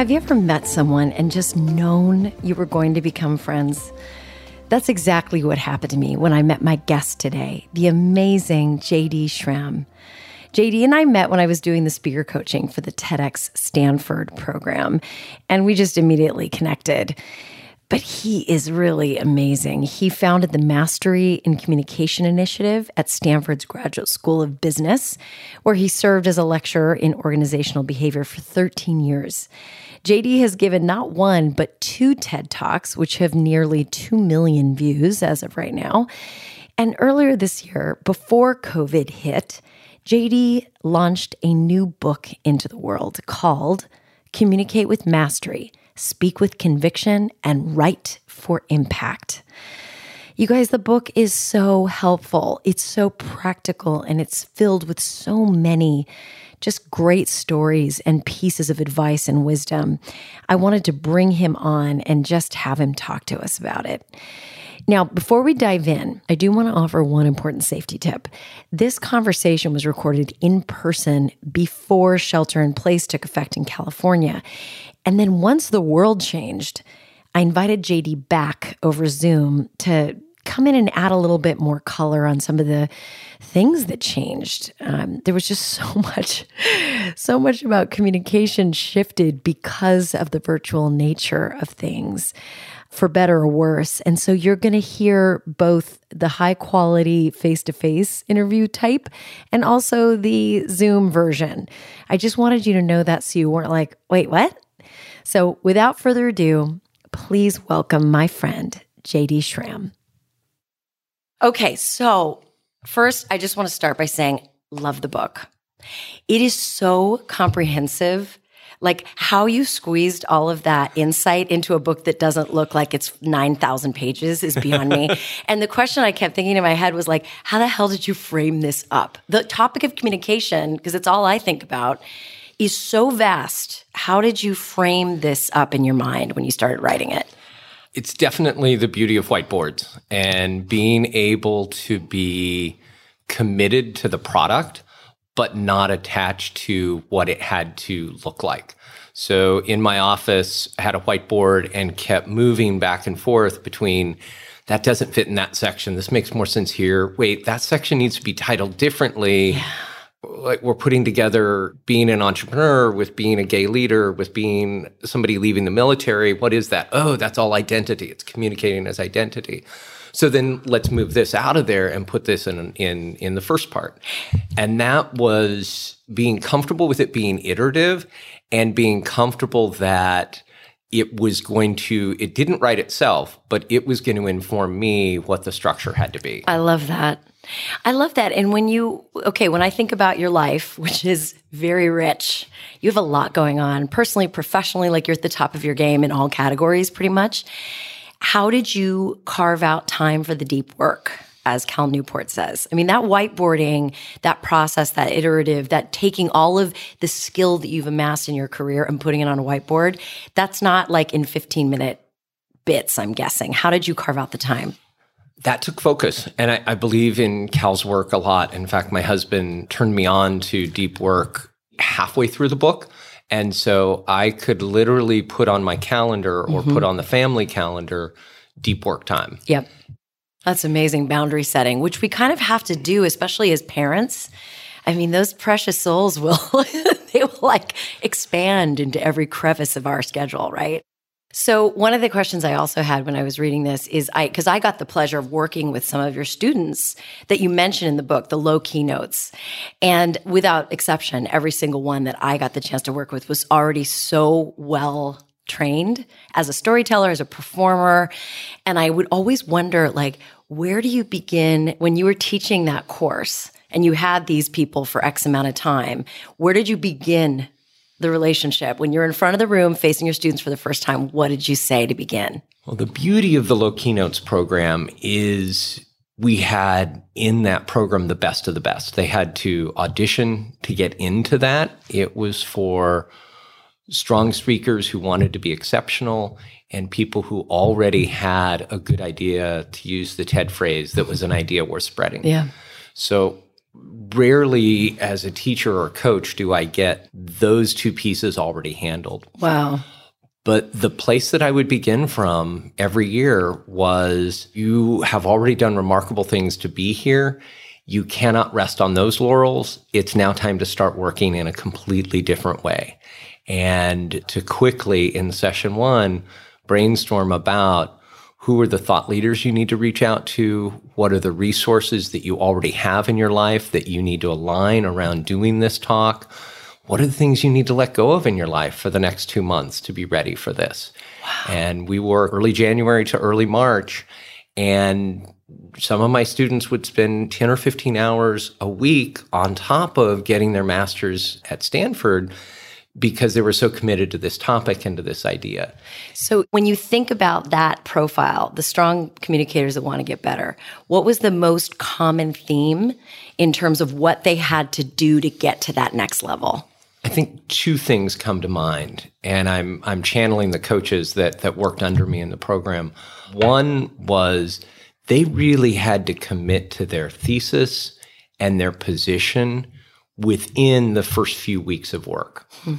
Have you ever met someone and just known you were going to become friends? That's exactly what happened to me when I met my guest today, the amazing JD Schramm. JD and I met when I was doing the speaker coaching for the TEDx Stanford program, and we just immediately connected. But he is really amazing. He founded the Mastery in Communication Initiative at Stanford's Graduate School of Business, where he served as a lecturer in organizational behavior for 13 years. JD has given not one, but two TED Talks, which have nearly 2 million views as of right now. And earlier this year, before COVID hit, JD launched a new book into the world called Communicate with Mastery speak with conviction, and write for impact. You guys, the book is so helpful. It's so practical and it's filled with so many just great stories and pieces of advice and wisdom. I wanted to bring him on and just have him talk to us about it. Now, before we dive in, I do want to offer one important safety tip. This conversation was recorded in person before shelter in place took effect in California. And then once the world changed, I invited JD back over Zoom to come in and add a little bit more color on some of the things that changed. Um, there was just so much, so much about communication shifted because of the virtual nature of things for better or worse. And so you're going to hear both the high quality face to face interview type and also the Zoom version. I just wanted you to know that so you weren't like, wait, what? So without further ado, please welcome my friend, JD Schramm. Okay, so first, I just want to start by saying, love the book. It is so comprehensive. Like how you squeezed all of that insight into a book that doesn't look like it's 9,000 pages is beyond me. and the question I kept thinking in my head was like, how the hell did you frame this up? The topic of communication, because it's all I think about, is so vast. How did you frame this up in your mind when you started writing it? It's definitely the beauty of whiteboards and being able to be committed to the product, but not attached to what it had to look like. So in my office, I had a whiteboard and kept moving back and forth between that doesn't fit in that section. This makes more sense here. Wait, that section needs to be titled differently. Yeah like we're putting together being an entrepreneur with being a gay leader with being somebody leaving the military what is that? Oh that's all identity. It's communicating as identity. So then let's move this out of there and put this in in in the first part. And that was being comfortable with it being iterative and being comfortable that it was going to it didn't write itself but it was going to inform me what the structure had to be. I love that I love that. And when you, okay, when I think about your life, which is very rich, you have a lot going on personally, professionally, like you're at the top of your game in all categories pretty much. How did you carve out time for the deep work? As Cal Newport says. I mean, that whiteboarding, that process, that iterative, that taking all of the skill that you've amassed in your career and putting it on a whiteboard, that's not like in 15 minute bits, I'm guessing. How did you carve out the time? That took focus. And I, I, believe in Cal's work a lot. In fact, my husband turned me on to deep work halfway through the book. And so I could literally put on my calendar or mm-hmm. put on the family calendar deep work time. Yep. That's amazing boundary setting, which we kind of have to do, especially as parents. I mean, those precious souls will, they will like expand into every crevice of our schedule, right? So one of the questions I also had when I was reading this is I because I got the pleasure of working with some of your students that you mentioned in the book, the low keynotes. And without exception, every single one that I got the chance to work with was already so well trained as a storyteller, as a performer. And I would always wonder like where do you begin when you were teaching that course and you had these people for X amount of time? Where did you begin the relationship. When you're in front of the room facing your students for the first time what did you say to begin? Well the beauty of the low keynotes program is we had in that program the best of the best. They had to audition to get into that. It was for strong speakers who wanted to be exceptional and people who already had a good idea to use the ted phrase that was an idea worth spreading. Yeah. So rarely as a teacher or coach do I get those two pieces already handled. Wow. But the place that I would begin from every year was you have already done remarkable things to be here. You cannot rest on those laurels. It's now time to start working in a completely different way. And to quickly in session one, brainstorm about who are the thought leaders you need to reach out to? What are the resources that you already have in your life that you need to align around doing this talk? What are the things you need to let go of in your life for the next two months to be ready for this? Wow. And we were early January to early March. And some of my students would spend 10 or 15 hours a week on top of getting their master's at Stanford because they were so committed to this topic and to this idea. So, when you think about that profile, the strong communicators that want to get better, what was the most common theme in terms of what they had to do to get to that next level? I think two things come to mind, and I'm I'm channeling the coaches that that worked under me in the program. One was they really had to commit to their thesis and their position within the first few weeks of work. Hmm.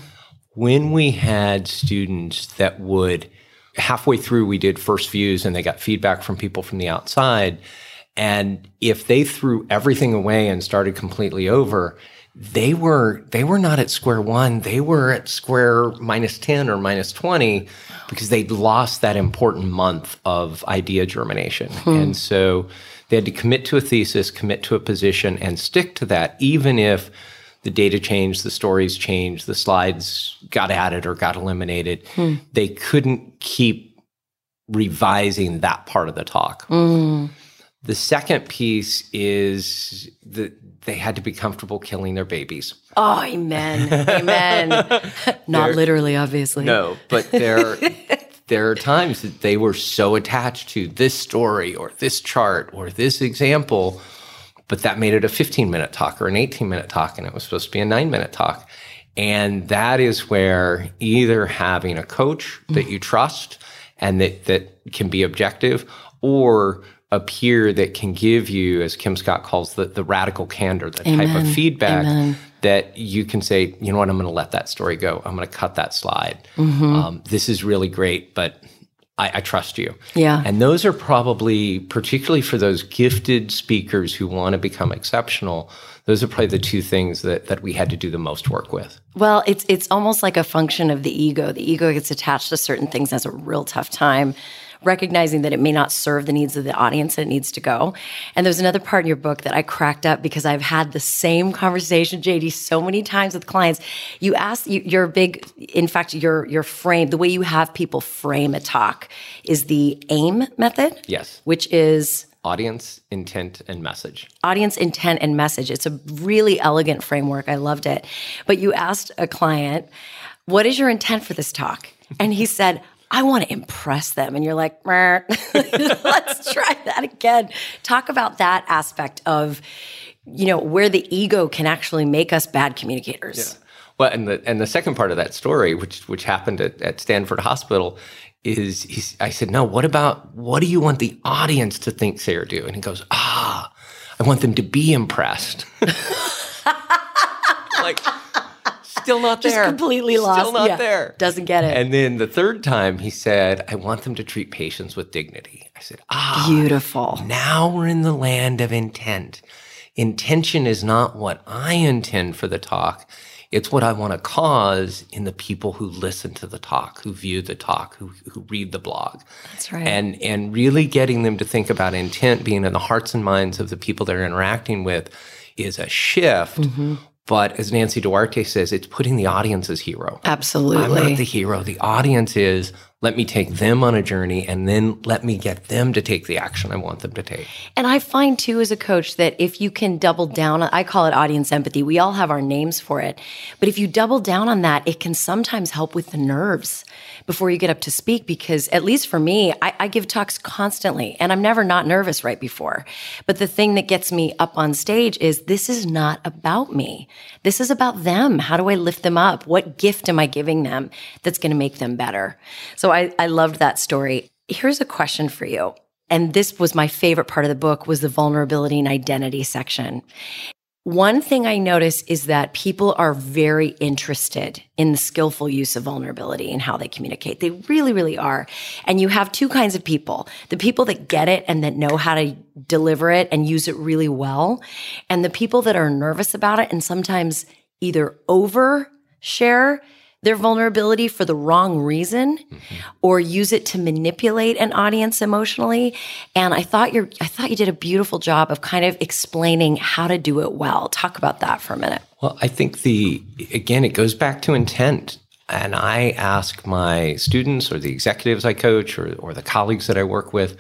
When we had students that would, halfway through, we did first views and they got feedback from people from the outside. And if they threw everything away and started completely over, they were they were not at square one they were at square minus 10 or minus 20 because they'd lost that important month of idea germination hmm. and so they had to commit to a thesis commit to a position and stick to that even if the data changed, the stories changed, the slides got added or got eliminated. Hmm. They couldn't keep revising that part of the talk. Mm. The second piece is that they had to be comfortable killing their babies. Oh, amen. Amen. Not there, literally, obviously. No, but there there are times that they were so attached to this story or this chart or this example but that made it a 15 minute talk or an 18 minute talk, and it was supposed to be a nine minute talk. And that is where either having a coach that you trust and that, that can be objective or a peer that can give you, as Kim Scott calls the, the radical candor, the Amen. type of feedback Amen. that you can say, you know what, I'm going to let that story go. I'm going to cut that slide. Mm-hmm. Um, this is really great, but I, I, trust you. Yeah. And those are probably, particularly for those gifted speakers who want to become exceptional, those are probably the two things that, that we had to do the most work with. Well, it's it's almost like a function of the ego. The ego gets attached to certain things as a real tough time recognizing that it may not serve the needs of the audience that it needs to go. And there's another part in your book that I cracked up because I've had the same conversation, JD, so many times with clients. You ask, you, your big, in fact, your, your frame, the way you have people frame a talk is the AIM method. Yes. Which is audience, intent, and message. Audience, intent, and message. It's a really elegant framework. I loved it. But you asked a client, What is your intent for this talk? And he said, I want to impress them. And you're like, let's try that again. Talk about that aspect of, you know, where the ego can actually make us bad communicators. Yeah. Well, and the and the second part of that story, which which happened at, at Stanford Hospital, is I said, no, what about what do you want the audience to think say or do? And he goes, ah, I want them to be impressed. like Still not there. Just completely lost. Still not yeah. there. Doesn't get it. And then the third time he said, I want them to treat patients with dignity. I said, ah. Beautiful. Now we're in the land of intent. Intention is not what I intend for the talk. It's what I want to cause in the people who listen to the talk, who view the talk, who, who read the blog. That's right. And, and really getting them to think about intent being in the hearts and minds of the people they're interacting with is a shift mm-hmm. But as Nancy Duarte says, it's putting the audience as hero. Absolutely. I'm not the hero. The audience is let me take them on a journey and then let me get them to take the action I want them to take. And I find too, as a coach, that if you can double down, I call it audience empathy. We all have our names for it. But if you double down on that, it can sometimes help with the nerves before you get up to speak. Because at least for me, I, I give talks constantly and I'm never not nervous right before. But the thing that gets me up on stage is this is not about me. This is about them. How do I lift them up? What gift am I giving them that's going to make them better? So I, I loved that story. Here's a question for you. And this was my favorite part of the book was the vulnerability and identity section. One thing I notice is that people are very interested in the skillful use of vulnerability and how they communicate. They really, really are. And you have two kinds of people the people that get it and that know how to deliver it and use it really well, and the people that are nervous about it and sometimes either overshare their vulnerability for the wrong reason mm-hmm. or use it to manipulate an audience emotionally. And I thought you're, I thought you did a beautiful job of kind of explaining how to do it well. Talk about that for a minute. Well, I think the, again, it goes back to intent. And I ask my students or the executives I coach or, or the colleagues that I work with,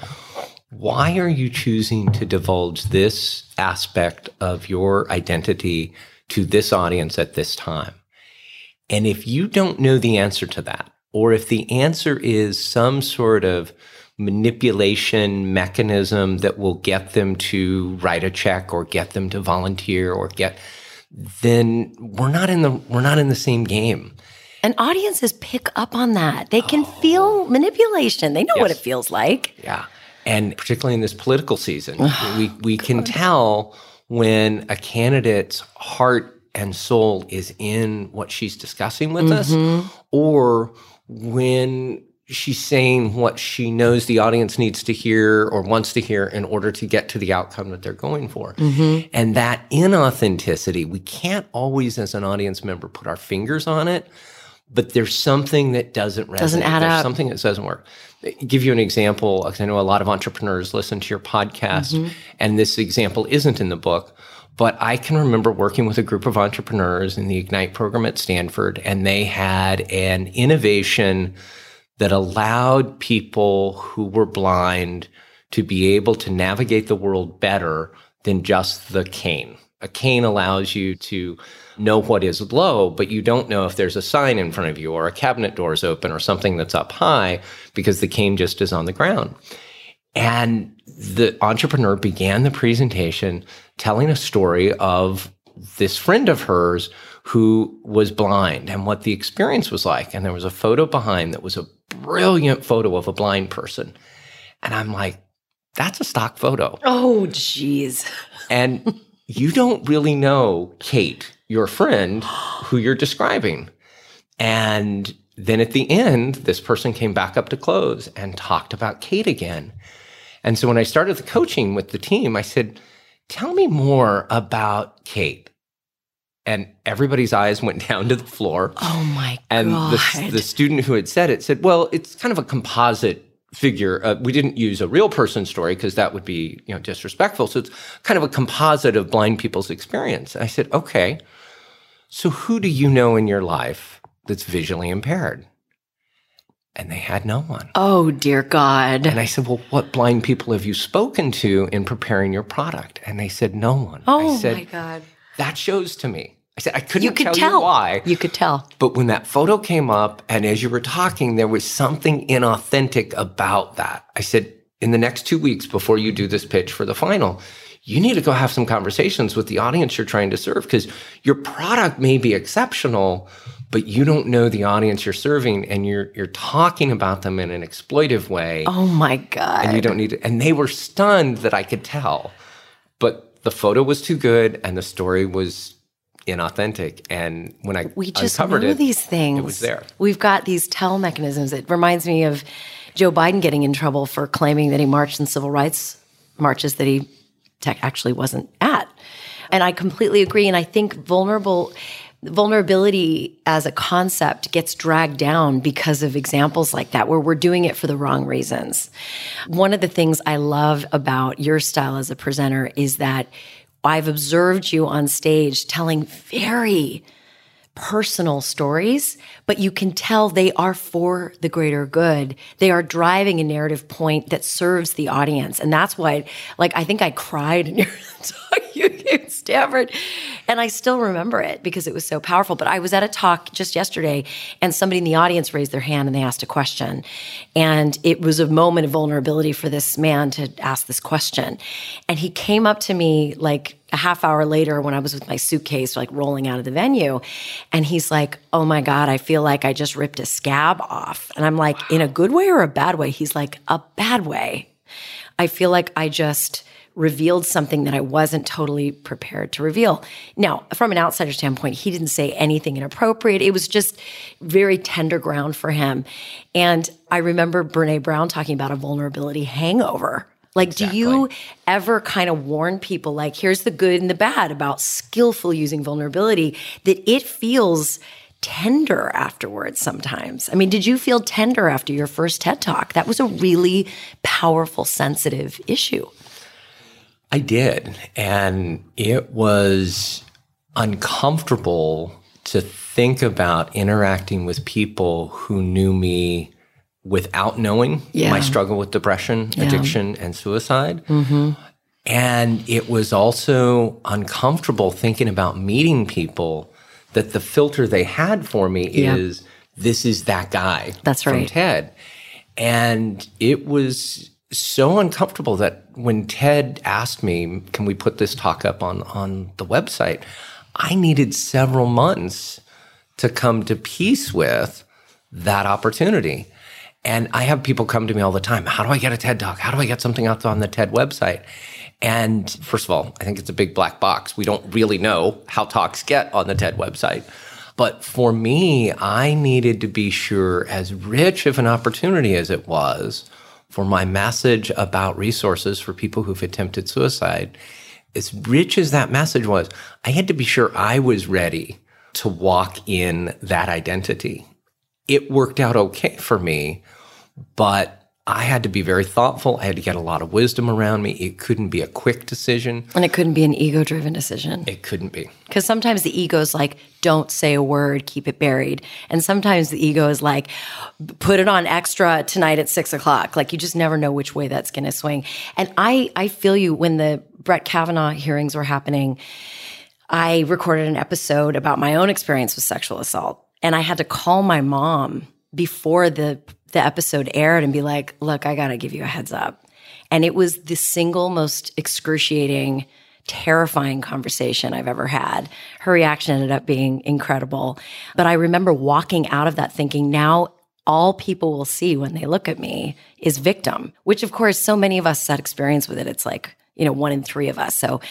why are you choosing to divulge this aspect of your identity to this audience at this time? And if you don't know the answer to that, or if the answer is some sort of manipulation mechanism that will get them to write a check or get them to volunteer or get then we're not in the we're not in the same game. And audiences pick up on that. They can oh. feel manipulation. They know yes. what it feels like. Yeah. And particularly in this political season, we we can tell when a candidate's heart and soul is in what she's discussing with mm-hmm. us, or when she's saying what she knows the audience needs to hear or wants to hear in order to get to the outcome that they're going for. Mm-hmm. And that inauthenticity, we can't always, as an audience member, put our fingers on it, but there's something that doesn't resonate. Doesn't add there's up. Something that doesn't work. I'll give you an example, because I know a lot of entrepreneurs listen to your podcast, mm-hmm. and this example isn't in the book. But I can remember working with a group of entrepreneurs in the Ignite program at Stanford, and they had an innovation that allowed people who were blind to be able to navigate the world better than just the cane. A cane allows you to know what is low, but you don't know if there's a sign in front of you or a cabinet door is open or something that's up high because the cane just is on the ground. And the entrepreneur began the presentation telling a story of this friend of hers who was blind and what the experience was like. And there was a photo behind that was a brilliant photo of a blind person. And I'm like, that's a stock photo. Oh, geez. and you don't really know Kate, your friend, who you're describing. And then at the end, this person came back up to close and talked about Kate again. And so when I started the coaching with the team, I said, Tell me more about Kate. And everybody's eyes went down to the floor. Oh my and God. And the, the student who had said it said, Well, it's kind of a composite figure. Uh, we didn't use a real person story because that would be, you know, disrespectful. So it's kind of a composite of blind people's experience. And I said, okay, so who do you know in your life that's visually impaired? And they had no one. Oh, dear God. And I said, Well, what blind people have you spoken to in preparing your product? And they said, No one. Oh, I said, my God. That shows to me. I said, I couldn't you could tell, tell, you why. You could tell. But when that photo came up, and as you were talking, there was something inauthentic about that. I said, In the next two weeks before you do this pitch for the final, you need to go have some conversations with the audience you're trying to serve because your product may be exceptional, but you don't know the audience you're serving and you're you're talking about them in an exploitive way. Oh my god. And you don't need to, and they were stunned that I could tell. But the photo was too good and the story was inauthentic and when I we just uncovered it, these things. It was there. We've got these tell mechanisms. It reminds me of Joe Biden getting in trouble for claiming that he marched in civil rights marches that he actually wasn't at. And I completely agree. And I think vulnerable vulnerability as a concept gets dragged down because of examples like that where we're doing it for the wrong reasons. One of the things I love about your style as a presenter is that I've observed you on stage telling very personal stories, but you can tell they are for the greater good. They are driving a narrative point that serves the audience. And that's why, like, I think I cried in your gave Stanford. And I still remember it because it was so powerful. But I was at a talk just yesterday and somebody in the audience raised their hand and they asked a question. And it was a moment of vulnerability for this man to ask this question. And he came up to me like a half hour later when I was with my suitcase, like rolling out of the venue. And he's like, Oh my God, I feel like I just ripped a scab off. And I'm like, In a good way or a bad way? He's like, A bad way. I feel like I just revealed something that I wasn't totally prepared to reveal. Now, from an outsider standpoint, he didn't say anything inappropriate. It was just very tender ground for him. And I remember Brene Brown talking about a vulnerability hangover. Like, exactly. do you ever kind of warn people, like, here's the good and the bad about skillful using vulnerability, that it feels tender afterwards sometimes. I mean, did you feel tender after your first TED Talk? That was a really powerful, sensitive issue. I did. And it was uncomfortable to think about interacting with people who knew me without knowing yeah. my struggle with depression, yeah. addiction, and suicide. Mm-hmm. And it was also uncomfortable thinking about meeting people that the filter they had for me yeah. is this is that guy. That's right. From TED. And it was so uncomfortable that when Ted asked me, can we put this talk up on, on the website? I needed several months to come to peace with that opportunity. And I have people come to me all the time. How do I get a TED talk? How do I get something out on the TED website? And first of all, I think it's a big black box. We don't really know how talks get on the TED website. But for me, I needed to be sure, as rich of an opportunity as it was for my message about resources for people who've attempted suicide, as rich as that message was, I had to be sure I was ready to walk in that identity. It worked out okay for me, but I had to be very thoughtful. I had to get a lot of wisdom around me. It couldn't be a quick decision. And it couldn't be an ego driven decision. It couldn't be. Because sometimes the ego is like, don't say a word, keep it buried. And sometimes the ego is like, put it on extra tonight at six o'clock. Like you just never know which way that's going to swing. And I, I feel you when the Brett Kavanaugh hearings were happening. I recorded an episode about my own experience with sexual assault. And I had to call my mom before the the episode aired and be like, look, I got to give you a heads up. And it was the single most excruciating, terrifying conversation I've ever had. Her reaction ended up being incredible. But I remember walking out of that thinking, now all people will see when they look at me is victim, which of course, so many of us had experience with it. It's like, you know, one in three of us. So,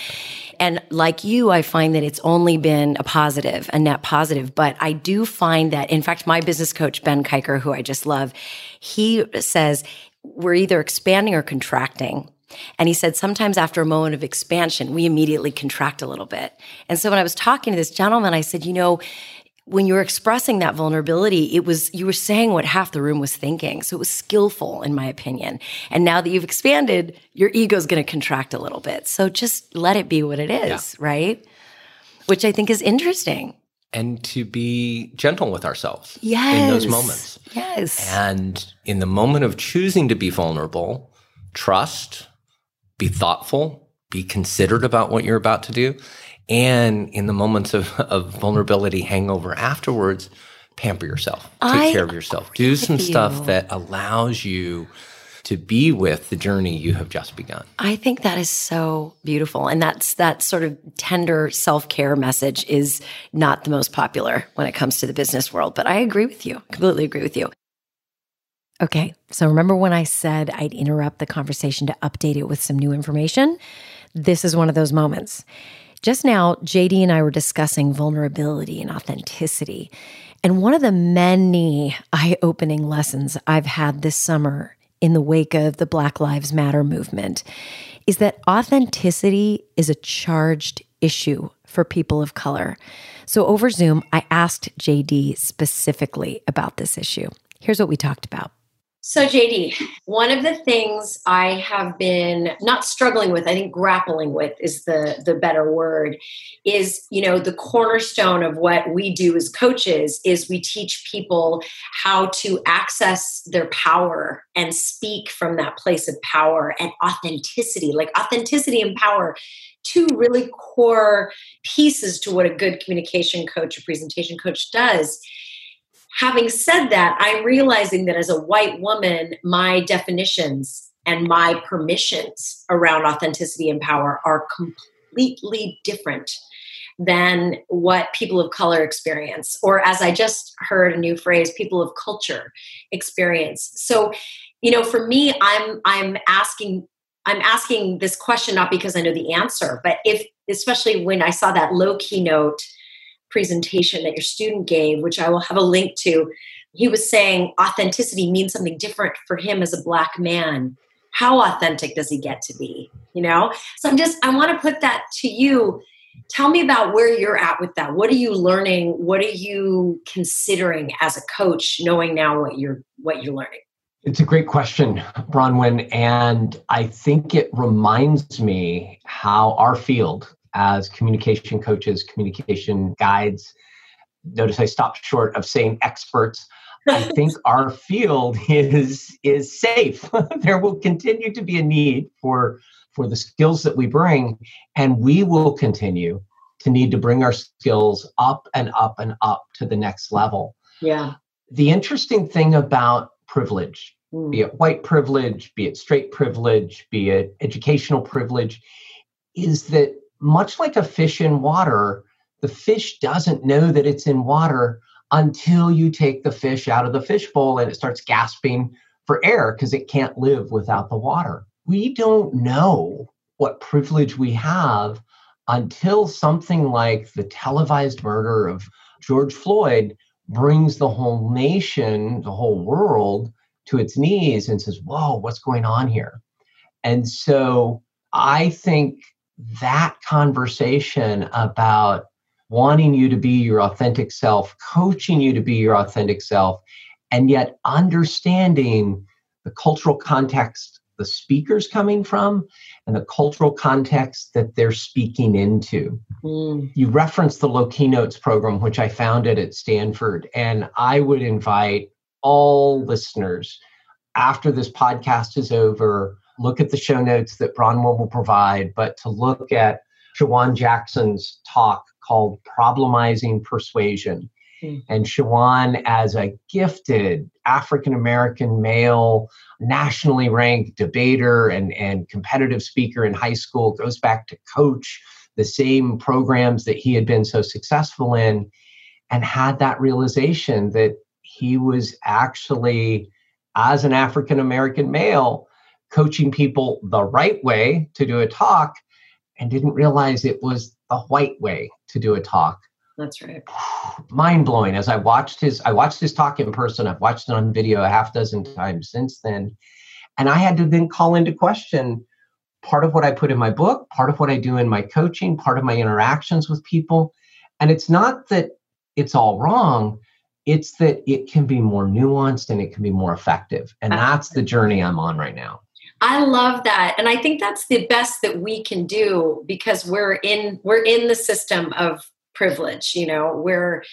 and like you, I find that it's only been a positive, a net positive. But I do find that, in fact, my business coach, Ben Kiker, who I just love, he says we're either expanding or contracting. And he said sometimes after a moment of expansion, we immediately contract a little bit. And so when I was talking to this gentleman, I said, you know, when you were expressing that vulnerability, it was, you were saying what half the room was thinking. So it was skillful, in my opinion. And now that you've expanded, your ego's going to contract a little bit. So just let it be what it is, yeah. right? Which I think is interesting. And to be gentle with ourselves yes. in those moments. Yes. And in the moment of choosing to be vulnerable, trust, be thoughtful, be considerate about what you're about to do and in the moments of, of vulnerability hangover afterwards pamper yourself take I care of yourself do some stuff that allows you to be with the journey you have just begun. I think that is so beautiful. And that's that sort of tender self-care message is not the most popular when it comes to the business world, but I agree with you. Completely agree with you. Okay. So remember when I said I'd interrupt the conversation to update it with some new information? This is one of those moments. Just now, JD and I were discussing vulnerability and authenticity. And one of the many eye opening lessons I've had this summer in the wake of the Black Lives Matter movement is that authenticity is a charged issue for people of color. So over Zoom, I asked JD specifically about this issue. Here's what we talked about. So, JD, one of the things I have been not struggling with, I think grappling with is the, the better word, is, you know, the cornerstone of what we do as coaches is we teach people how to access their power and speak from that place of power and authenticity, like authenticity and power two really core pieces to what a good communication coach or presentation coach does having said that, I'm realizing that as a white woman, my definitions and my permissions around authenticity and power are completely different than what people of color experience, or as I just heard a new phrase, people of culture experience. So, you know, for me, I'm I'm asking I'm asking this question not because I know the answer, but if, especially when I saw that low keynote presentation that your student gave, which I will have a link to, he was saying authenticity means something different for him as a black man. How authentic does he get to be? You know? So I'm just, I want to put that to you. Tell me about where you're at with that. What are you learning? What are you considering as a coach, knowing now what you're what you're learning? It's a great question, Bronwyn. And I think it reminds me how our field as communication coaches, communication guides, notice I stopped short of saying experts. I think our field is is safe. there will continue to be a need for for the skills that we bring, and we will continue to need to bring our skills up and up and up to the next level. Yeah. The interesting thing about privilege, mm. be it white privilege, be it straight privilege, be it educational privilege, is that much like a fish in water, the fish doesn't know that it's in water until you take the fish out of the fishbowl and it starts gasping for air because it can't live without the water. We don't know what privilege we have until something like the televised murder of George Floyd brings the whole nation, the whole world to its knees and says, Whoa, what's going on here? And so I think that conversation about wanting you to be your authentic self, coaching you to be your authentic self, and yet understanding the cultural context the speaker's coming from and the cultural context that they're speaking into. Mm. You referenced the Low Keynotes program, which I founded at Stanford, and I would invite all listeners after this podcast is over, look at the show notes that Bronwyn will provide, but to look at Shawan Jackson's talk called Problemizing Persuasion. Mm. And Shawan, as a gifted African American male, nationally ranked debater and, and competitive speaker in high school, goes back to coach the same programs that he had been so successful in, and had that realization that he was actually, as an African American male, coaching people the right way to do a talk and didn't realize it was the white way to do a talk. That's right. Mind blowing. As I watched his, I watched his talk in person. I've watched it on video a half dozen times since then, and I had to then call into question part of what I put in my book, part of what I do in my coaching, part of my interactions with people. And it's not that it's all wrong, it's that it can be more nuanced and it can be more effective. And that's the journey I'm on right now. I love that. And I think that's the best that we can do because we're in we're in the system of privilege, you know, we're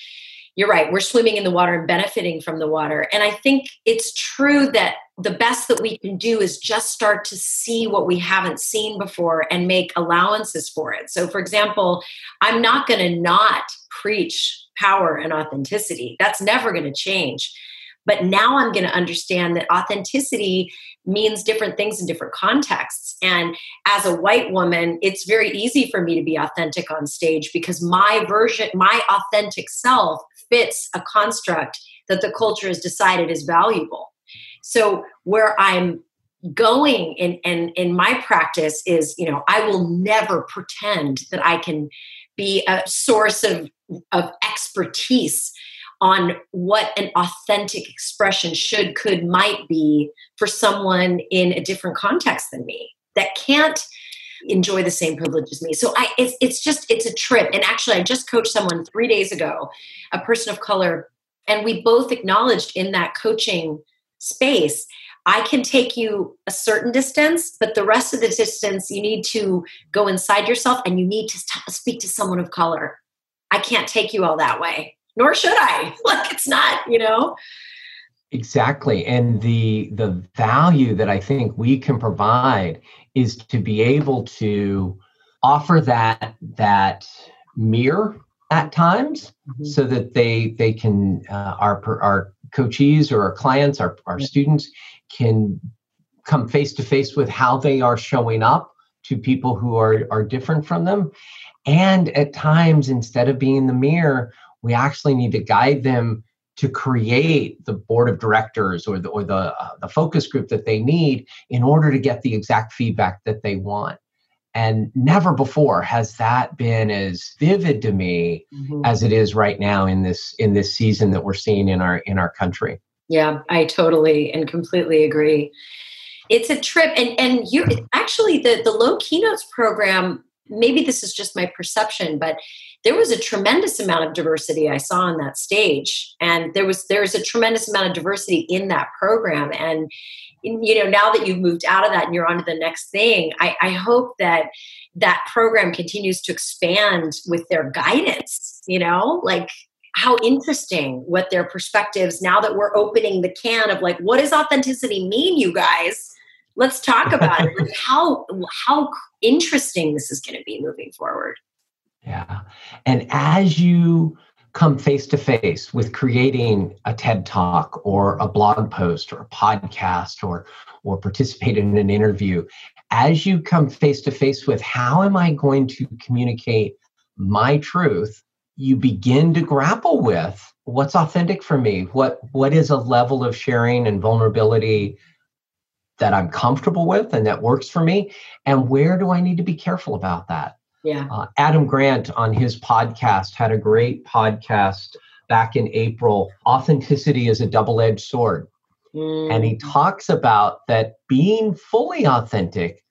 you're right, we're swimming in the water and benefiting from the water. And I think it's true that the best that we can do is just start to see what we haven't seen before and make allowances for it. So for example, I'm not going to not preach power and authenticity. That's never going to change. But now I'm going to understand that authenticity means different things in different contexts. And as a white woman, it's very easy for me to be authentic on stage because my version, my authentic self fits a construct that the culture has decided is valuable. So where I'm going in, in in my practice is you know i will never pretend that i can be a source of of expertise on what an authentic expression should, could, might be for someone in a different context than me that can't enjoy the same privilege as me. So I it's it's just it's a trip. And actually I just coached someone 3 days ago, a person of color, and we both acknowledged in that coaching space I can take you a certain distance, but the rest of the distance you need to go inside yourself and you need to speak to someone of color. I can't take you all that way nor should I. Like it's not, you know. Exactly. And the the value that I think we can provide is to be able to offer that that mirror at times mm-hmm. so that they they can uh, our our coachees or our clients our, our students can come face to face with how they are showing up to people who are are different from them and at times instead of being in the mirror we actually need to guide them to create the board of directors or the or the uh, the focus group that they need in order to get the exact feedback that they want. And never before has that been as vivid to me mm-hmm. as it is right now in this in this season that we're seeing in our in our country. Yeah i totally and completely agree. It's a trip and and you actually the the low keynotes program maybe this is just my perception but there was a tremendous amount of diversity I saw on that stage, and there was there's a tremendous amount of diversity in that program. And you know, now that you've moved out of that and you're on to the next thing, I, I hope that that program continues to expand with their guidance. You know, like how interesting what their perspectives now that we're opening the can of like what does authenticity mean you guys let's talk about it. Like how how interesting this is going to be moving forward. Yeah. And as you come face to face with creating a TED talk or a blog post or a podcast or or participate in an interview, as you come face to face with how am I going to communicate my truth, you begin to grapple with what's authentic for me, what what is a level of sharing and vulnerability that I'm comfortable with and that works for me, and where do I need to be careful about that? Yeah. Uh, Adam Grant on his podcast had a great podcast back in April. Authenticity is a double edged sword. Mm. And he talks about that being fully authentic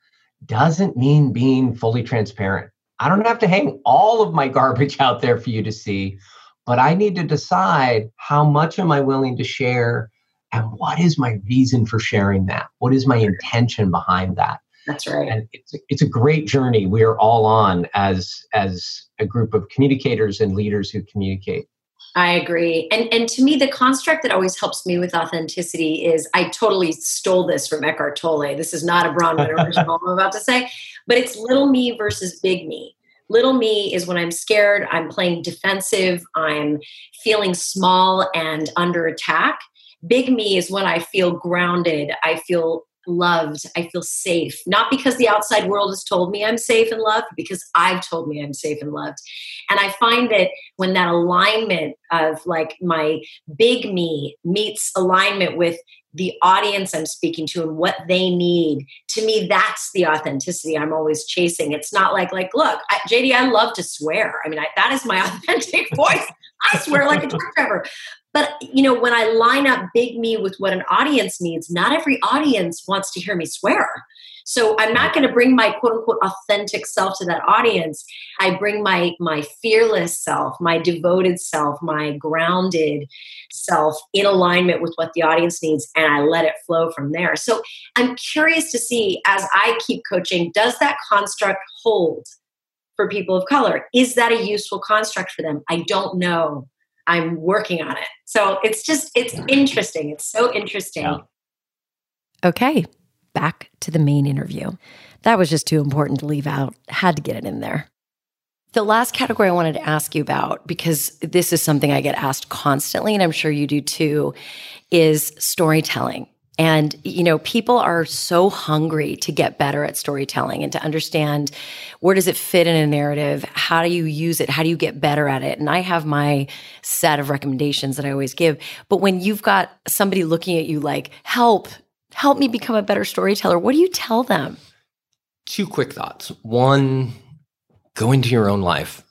doesn't mean being fully transparent. I don't have to hang all of my garbage out there for you to see, but I need to decide how much am I willing to share and what is my reason for sharing that? What is my intention behind that? That's right. And it's a, it's a great journey we are all on as as a group of communicators and leaders who communicate. I agree. And and to me the construct that always helps me with authenticity is I totally stole this from Eckhart Tolle. This is not a Bronwyn original I'm about to say, but it's little me versus big me. Little me is when I'm scared, I'm playing defensive, I'm feeling small and under attack. Big me is when I feel grounded, I feel loved. I feel safe, not because the outside world has told me I'm safe and loved, because I've told me I'm safe and loved. And I find that when that alignment of like my big me meets alignment with the audience I'm speaking to and what they need, to me, that's the authenticity I'm always chasing. It's not like, like, look, I, JD, I love to swear. I mean, I, that is my authentic voice. I swear like a truck driver. But you know, when I line up big me with what an audience needs, not every audience wants to hear me swear. So I'm not going to bring my quote unquote authentic self to that audience. I bring my my fearless self, my devoted self, my grounded self in alignment with what the audience needs and I let it flow from there. So I'm curious to see as I keep coaching, does that construct hold for people of color? Is that a useful construct for them? I don't know. I'm working on it. So it's just, it's interesting. It's so interesting. Yeah. Okay, back to the main interview. That was just too important to leave out. Had to get it in there. The last category I wanted to ask you about, because this is something I get asked constantly, and I'm sure you do too, is storytelling. And, you know, people are so hungry to get better at storytelling and to understand where does it fit in a narrative? How do you use it? How do you get better at it? And I have my set of recommendations that I always give. But when you've got somebody looking at you like, help, help me become a better storyteller, what do you tell them? Two quick thoughts. One, go into your own life.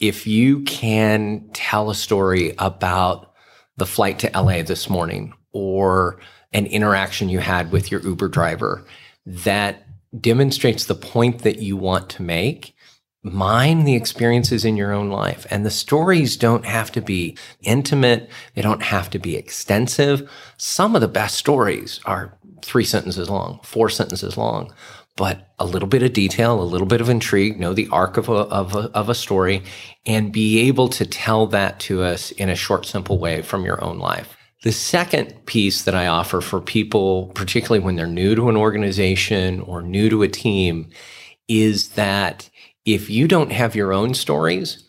If you can tell a story about the flight to LA this morning or an interaction you had with your Uber driver that demonstrates the point that you want to make, mine the experiences in your own life. And the stories don't have to be intimate. They don't have to be extensive. Some of the best stories are three sentences long, four sentences long, but a little bit of detail, a little bit of intrigue, know the arc of a, of a, of a story, and be able to tell that to us in a short, simple way from your own life. The second piece that I offer for people, particularly when they're new to an organization or new to a team, is that if you don't have your own stories,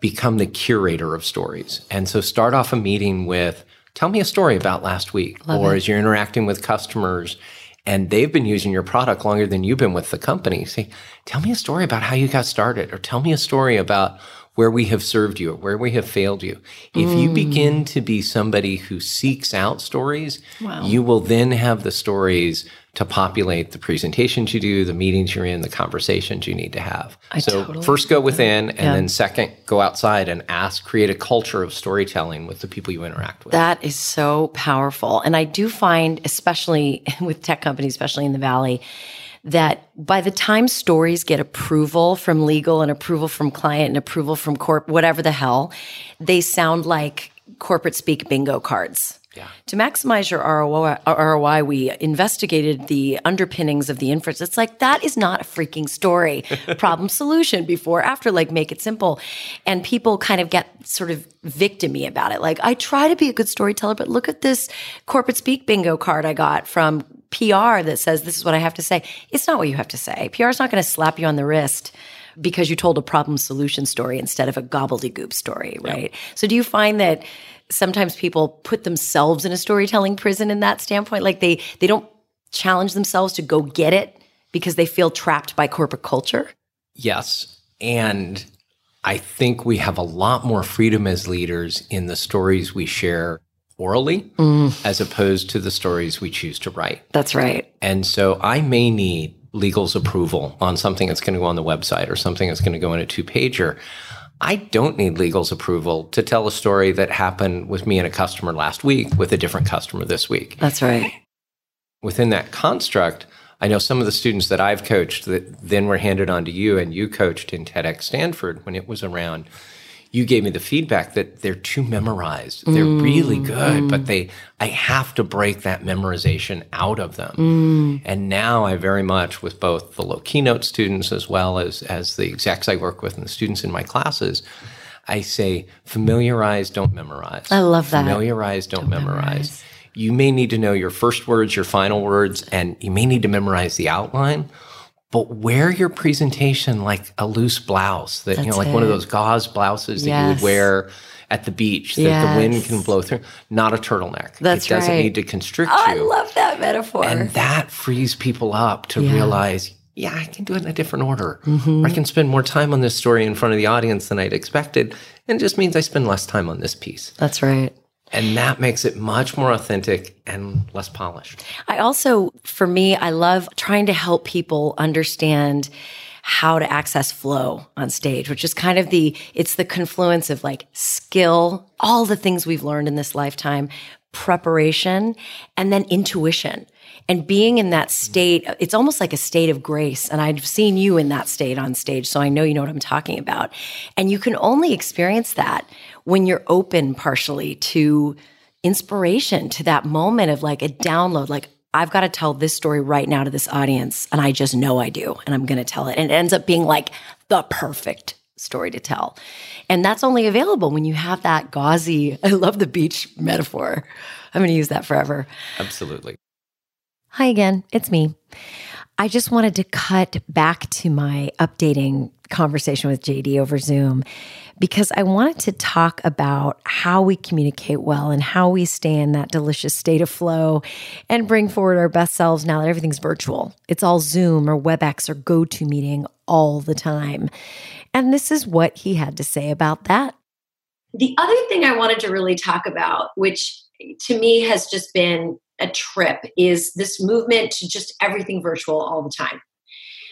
become the curator of stories. And so start off a meeting with, tell me a story about last week. Love or it. as you're interacting with customers and they've been using your product longer than you've been with the company, say, tell me a story about how you got started or tell me a story about where we have served you or where we have failed you. If mm. you begin to be somebody who seeks out stories, wow. you will then have the stories to populate the presentations you do, the meetings you're in, the conversations you need to have. I so totally first go within and yeah. then second go outside and ask create a culture of storytelling with the people you interact with. That is so powerful. And I do find especially with tech companies especially in the valley that by the time stories get approval from legal and approval from client and approval from corp, whatever the hell, they sound like corporate speak bingo cards. Yeah. To maximize your ROI, ROI, we investigated the underpinnings of the inference. It's like that is not a freaking story. Problem solution before after like make it simple. And people kind of get sort of victimy about it. Like I try to be a good storyteller, but look at this corporate speak bingo card I got from PR that says this is what I have to say. It's not what you have to say. PR is not going to slap you on the wrist because you told a problem solution story instead of a gobbledygook story, right? So do you find that sometimes people put themselves in a storytelling prison in that standpoint like they they don't challenge themselves to go get it because they feel trapped by corporate culture? Yes. And I think we have a lot more freedom as leaders in the stories we share orally mm. as opposed to the stories we choose to write. That's right. And so I may need legal's approval on something that's going to go on the website or something that's going to go in a two pager. I don't need legal's approval to tell a story that happened with me and a customer last week with a different customer this week. That's right. Within that construct, I know some of the students that I've coached that then were handed on to you and you coached in TEDx Stanford when it was around you gave me the feedback that they're too memorized. They're mm, really good, mm. but they I have to break that memorization out of them. Mm. And now I very much with both the low keynote students as well as as the execs I work with and the students in my classes, I say familiarize, don't memorize. I love that. Familiarize, don't, don't memorize. memorize. You may need to know your first words, your final words, and you may need to memorize the outline but wear your presentation like a loose blouse that That's you know like it. one of those gauze blouses that yes. you would wear at the beach that yes. the wind can blow through not a turtleneck That's it doesn't right. need to constrict oh, you i love that metaphor and that frees people up to yeah. realize yeah i can do it in a different order mm-hmm. i can spend more time on this story in front of the audience than i'd expected and it just means i spend less time on this piece that's right and that makes it much more authentic and less polished. I also, for me, I love trying to help people understand how to access flow on stage, which is kind of the, it's the confluence of like skill, all the things we've learned in this lifetime, preparation, and then intuition. And being in that state, it's almost like a state of grace. And I've seen you in that state on stage, so I know you know what I'm talking about. And you can only experience that when you're open partially to inspiration, to that moment of like a download, like, I've got to tell this story right now to this audience. And I just know I do. And I'm going to tell it. And it ends up being like the perfect story to tell. And that's only available when you have that gauzy, I love the beach metaphor. I'm going to use that forever. Absolutely. Hi again, it's me. I just wanted to cut back to my updating conversation with JD over Zoom because I wanted to talk about how we communicate well and how we stay in that delicious state of flow and bring forward our best selves now that everything's virtual. It's all Zoom or WebEx or GoToMeeting all the time. And this is what he had to say about that. The other thing I wanted to really talk about, which to me has just been a trip, is this movement to just everything virtual all the time.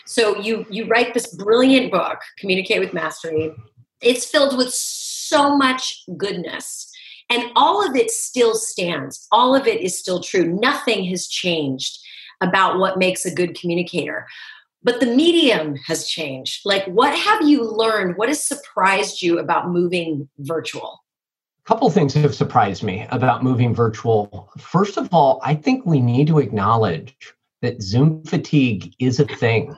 So you you write this brilliant book, Communicate with Mastery. It's filled with so much goodness. And all of it still stands. All of it is still true. Nothing has changed about what makes a good communicator. But the medium has changed. Like, what have you learned? What has surprised you about moving virtual? A couple things have surprised me about moving virtual. First of all, I think we need to acknowledge that Zoom fatigue is a thing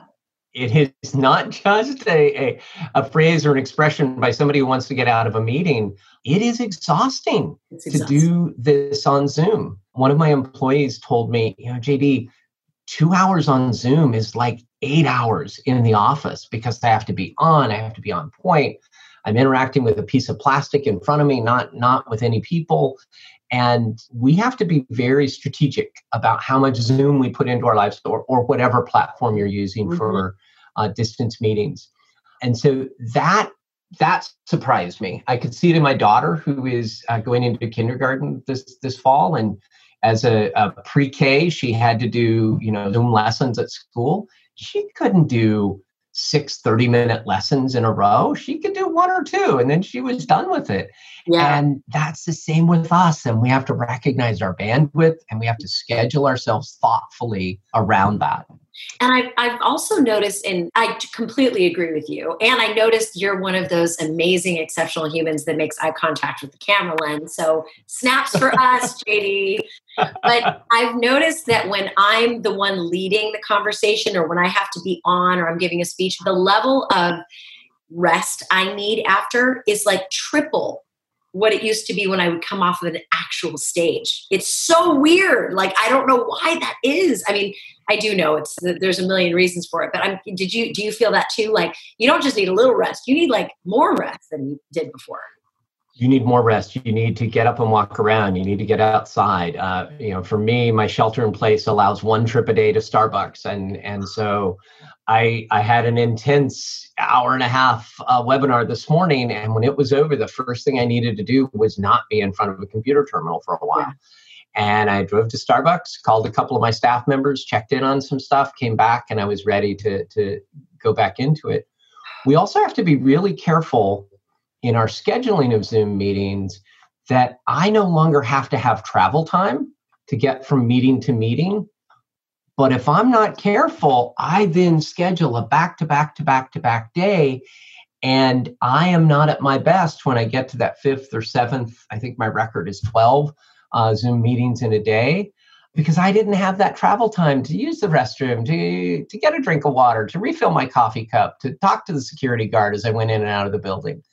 it is not just a, a, a, phrase or an expression by somebody who wants to get out of a meeting. It is exhausting, exhausting, to do this on Zoom. One of my employees told me, you know, JD, two hours on Zoom is like eight hours in the office because I have to be on, I have to be on point. I'm interacting with a piece of plastic in front of me, not not with any people. And we have to be very strategic about how much Zoom we put into our lives or, or whatever platform you're using mm-hmm. for uh, distance meetings. And so that that surprised me. I could see it in my daughter, who is uh, going into kindergarten this this fall, and as a, a pre-K, she had to do you know Zoom lessons at school. She couldn't do six 30 minute lessons in a row. She could do one or two, and then she was done with it. Yeah. And that's the same with us. And we have to recognize our bandwidth, and we have to schedule ourselves thoughtfully around that. And I've, I've also noticed, and I completely agree with you. And I noticed you're one of those amazing, exceptional humans that makes eye contact with the camera lens. So snaps for us, JD. But I've noticed that when I'm the one leading the conversation or when I have to be on or I'm giving a speech, the level of rest I need after is like triple what it used to be when I would come off of an actual stage. It's so weird. Like I don't know why that is. I mean, I do know it's there's a million reasons for it, but I'm did you do you feel that too? Like you don't just need a little rest. You need like more rest than you did before. You need more rest. You need to get up and walk around. You need to get outside. Uh, you know, for me, my shelter in place allows one trip a day to Starbucks, and and so I, I had an intense hour and a half uh, webinar this morning, and when it was over, the first thing I needed to do was not be in front of a computer terminal for a while. Yeah. And I drove to Starbucks, called a couple of my staff members, checked in on some stuff, came back, and I was ready to, to go back into it. We also have to be really careful in our scheduling of Zoom meetings that I no longer have to have travel time to get from meeting to meeting but if I'm not careful, I then schedule a back to back to back to back day. And I am not at my best when I get to that fifth or seventh. I think my record is 12 uh, Zoom meetings in a day because I didn't have that travel time to use the restroom, to, to get a drink of water, to refill my coffee cup, to talk to the security guard as I went in and out of the building.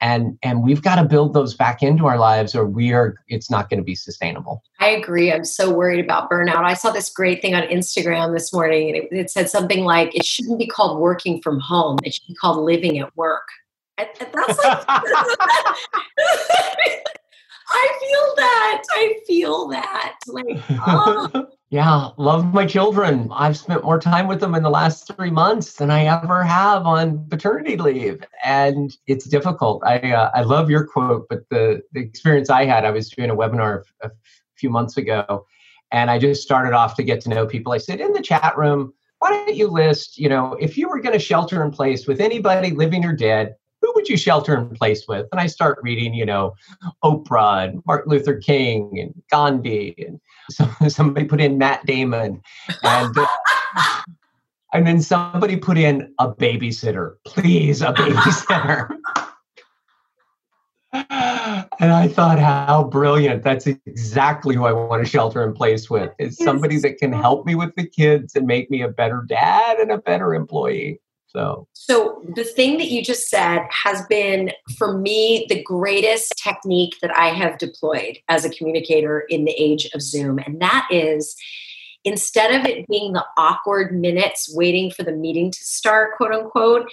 And and we've got to build those back into our lives or we are it's not going to be sustainable. I agree. I'm so worried about burnout. I saw this great thing on instagram this morning and it, it said something like it shouldn't be called working from home. It should be called living at work. And, and that's like I feel that. I feel that. Like, oh. yeah, love my children. I've spent more time with them in the last three months than I ever have on paternity leave, and it's difficult. I uh, I love your quote, but the the experience I had, I was doing a webinar a few months ago, and I just started off to get to know people. I said in the chat room. Why don't you list, you know, if you were going to shelter in place with anybody living or dead, who would you shelter in place with? And I start reading, you know, Oprah and Martin Luther King and Gandhi, and so, somebody put in Matt Damon, and uh, and then somebody put in a babysitter, please, a babysitter. and I thought, how brilliant! That's exactly who I want to shelter in place with. Is somebody that can help me with the kids and make me a better dad and a better employee. So, so the thing that you just said has been for me the greatest technique that I have deployed as a communicator in the age of Zoom, and that is instead of it being the awkward minutes waiting for the meeting to start, quote unquote,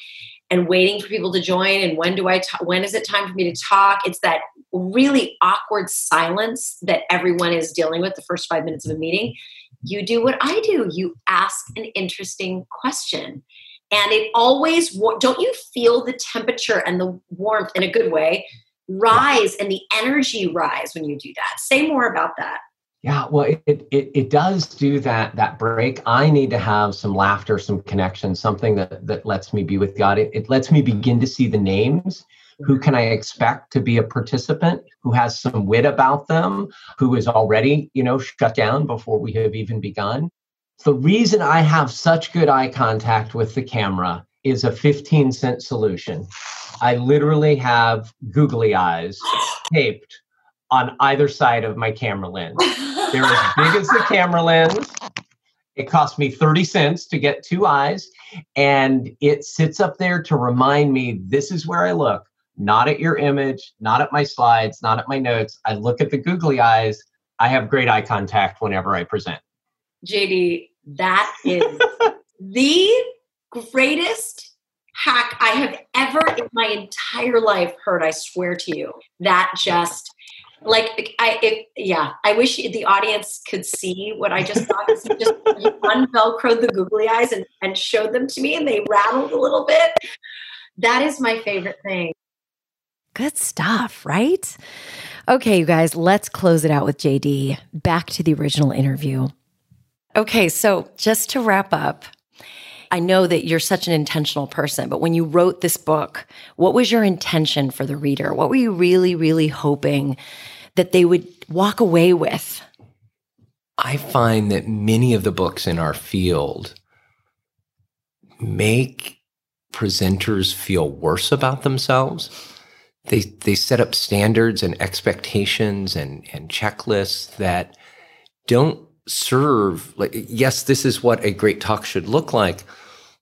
and waiting for people to join and when do I ta- when is it time for me to talk? It's that really awkward silence that everyone is dealing with the first 5 minutes of a meeting. You do what I do. You ask an interesting question and it always don't you feel the temperature and the warmth in a good way? Rise and the energy rise when you do that. Say more about that. Yeah well it, it it does do that that break. I need to have some laughter some connection something that that lets me be with god. It, it lets me begin to see the names. Who can i expect to be a participant who has some wit about them who is already you know shut down before we have even begun the reason I have such good eye contact with the camera is a 15 cent solution. I literally have googly eyes taped on either side of my camera lens. They're as big as the camera lens. It cost me 30 cents to get two eyes, and it sits up there to remind me this is where I look, not at your image, not at my slides, not at my notes. I look at the googly eyes. I have great eye contact whenever I present. JD, that is the greatest hack I have ever in my entire life heard. I swear to you. That just like I if, yeah, I wish the audience could see what I just thought. just unvelcroed the googly eyes and, and showed them to me and they rattled a little bit. that is my favorite thing. Good stuff, right? Okay, you guys, let's close it out with JD. Back to the original interview. Okay, so just to wrap up, I know that you're such an intentional person, but when you wrote this book, what was your intention for the reader? What were you really, really hoping that they would walk away with? I find that many of the books in our field make presenters feel worse about themselves. They, they set up standards and expectations and, and checklists that don't serve like yes this is what a great talk should look like.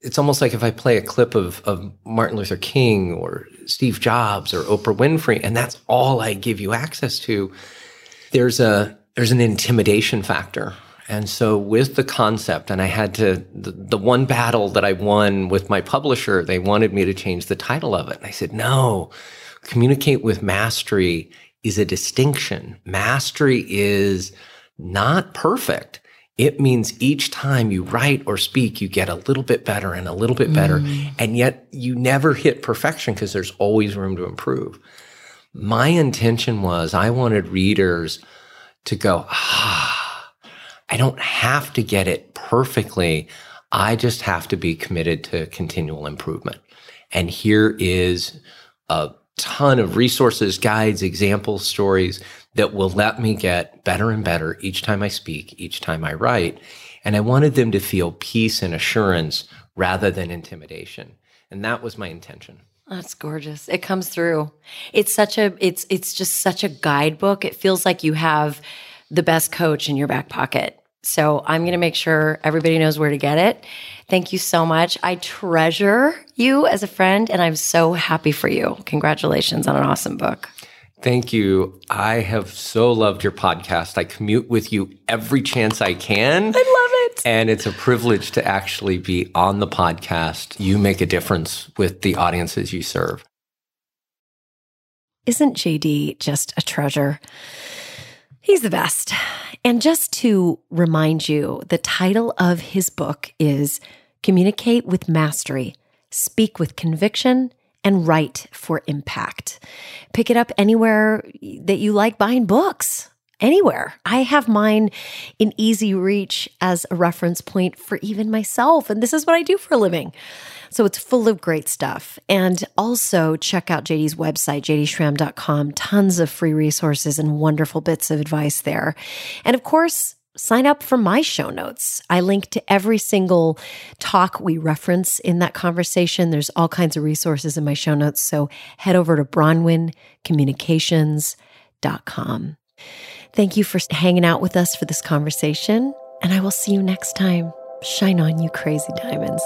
It's almost like if i play a clip of, of martin luther king or steve jobs or oprah winfrey and that's all i give you access to there's a there's an intimidation factor. And so with the concept and i had to the, the one battle that i won with my publisher they wanted me to change the title of it. And i said no communicate with mastery is a distinction. Mastery is not perfect. It means each time you write or speak, you get a little bit better and a little bit better. Mm. And yet you never hit perfection because there's always room to improve. My intention was I wanted readers to go, ah, I don't have to get it perfectly. I just have to be committed to continual improvement. And here is a ton of resources, guides, examples, stories that will let me get better and better each time I speak, each time I write. And I wanted them to feel peace and assurance rather than intimidation. And that was my intention. That's gorgeous. It comes through. It's such a it's it's just such a guidebook. It feels like you have the best coach in your back pocket. So I'm going to make sure everybody knows where to get it. Thank you so much. I treasure you as a friend and I'm so happy for you. Congratulations on an awesome book. Thank you. I have so loved your podcast. I commute with you every chance I can. I love it. And it's a privilege to actually be on the podcast. You make a difference with the audiences you serve. Isn't JD just a treasure? He's the best. And just to remind you, the title of his book is Communicate with Mastery, Speak with Conviction, and write for impact. Pick it up anywhere that you like buying books. Anywhere. I have mine in easy reach as a reference point for even myself. And this is what I do for a living. So it's full of great stuff. And also check out JD's website, jdschramm.com. Tons of free resources and wonderful bits of advice there. And of course, sign up for my show notes. I link to every single talk we reference in that conversation. There's all kinds of resources in my show notes. So head over to bronwyncommunications.com. Thank you for hanging out with us for this conversation, and I will see you next time. Shine on, you crazy diamonds.